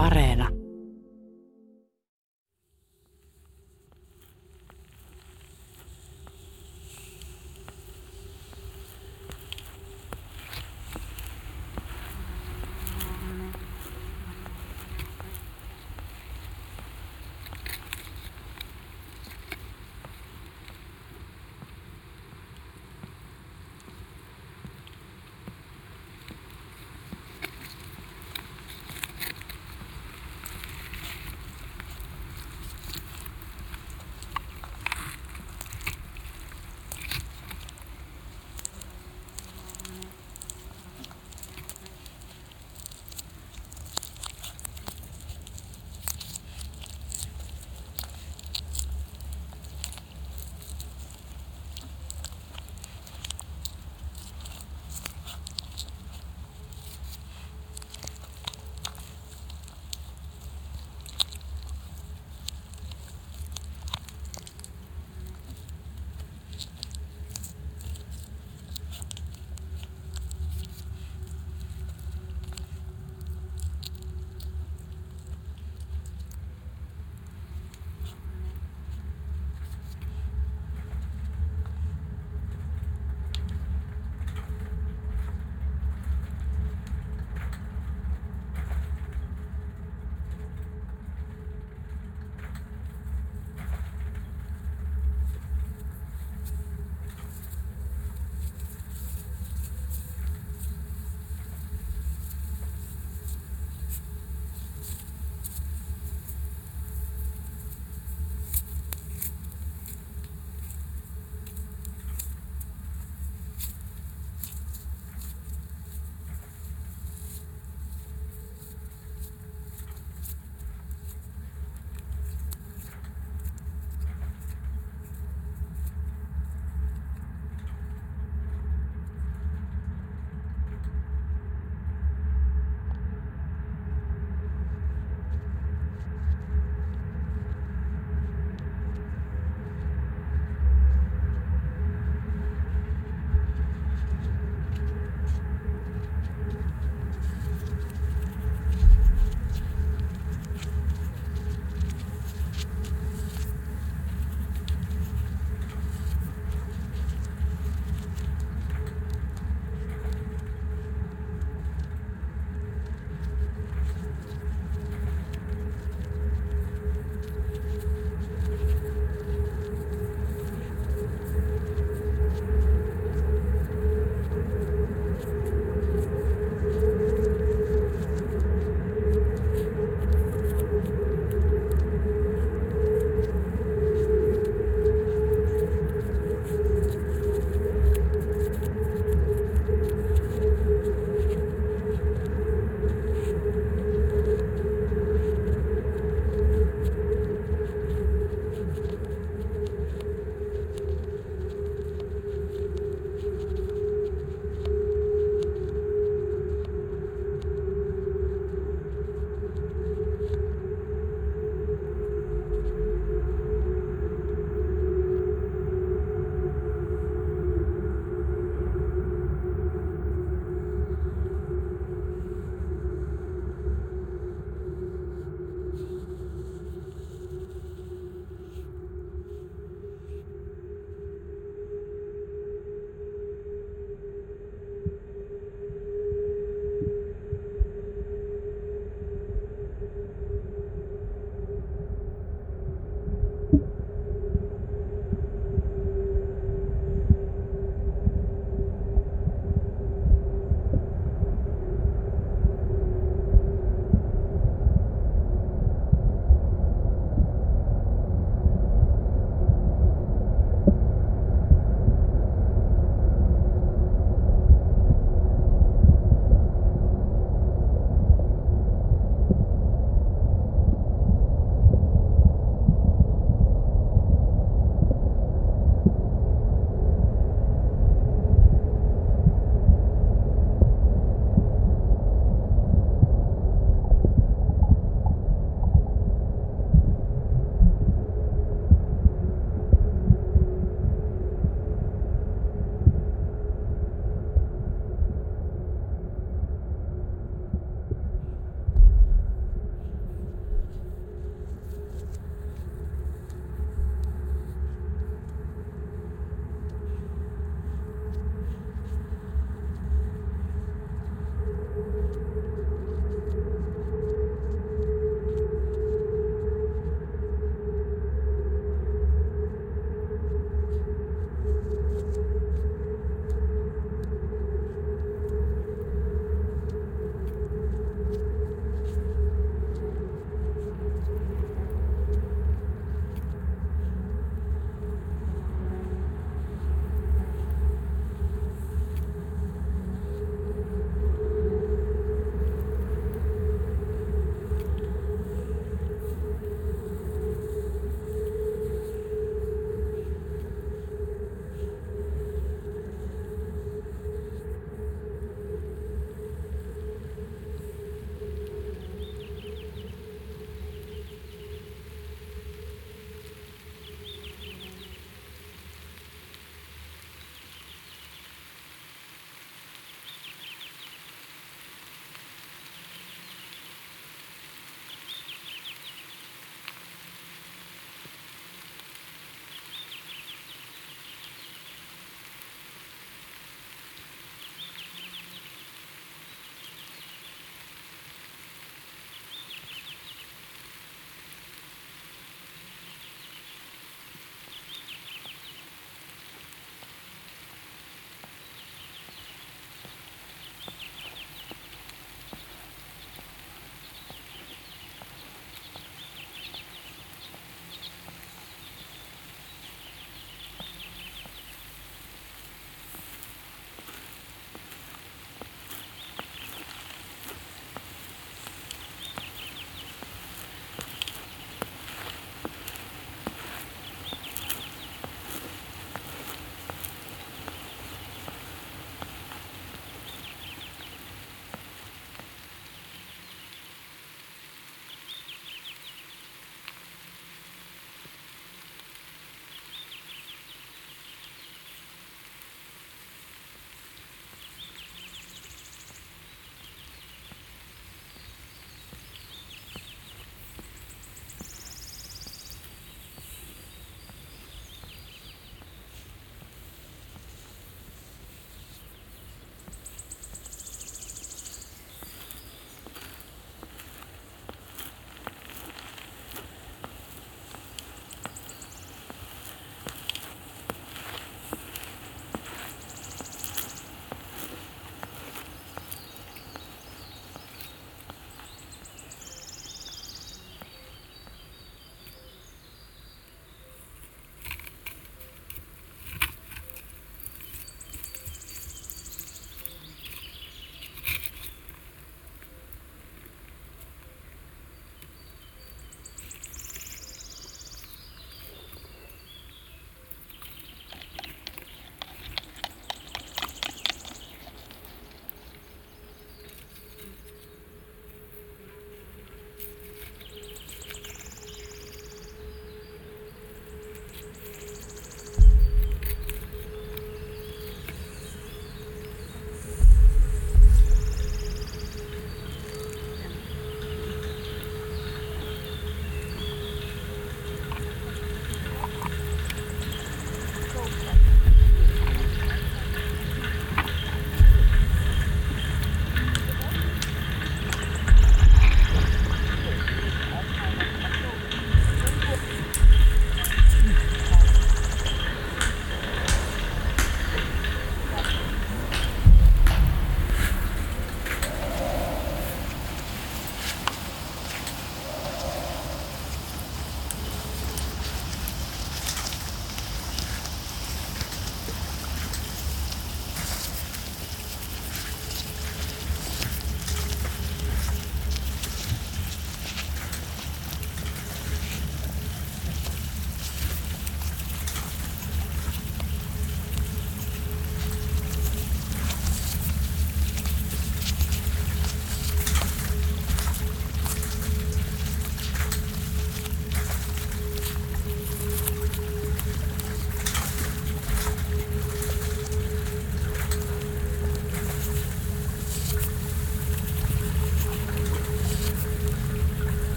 Areena.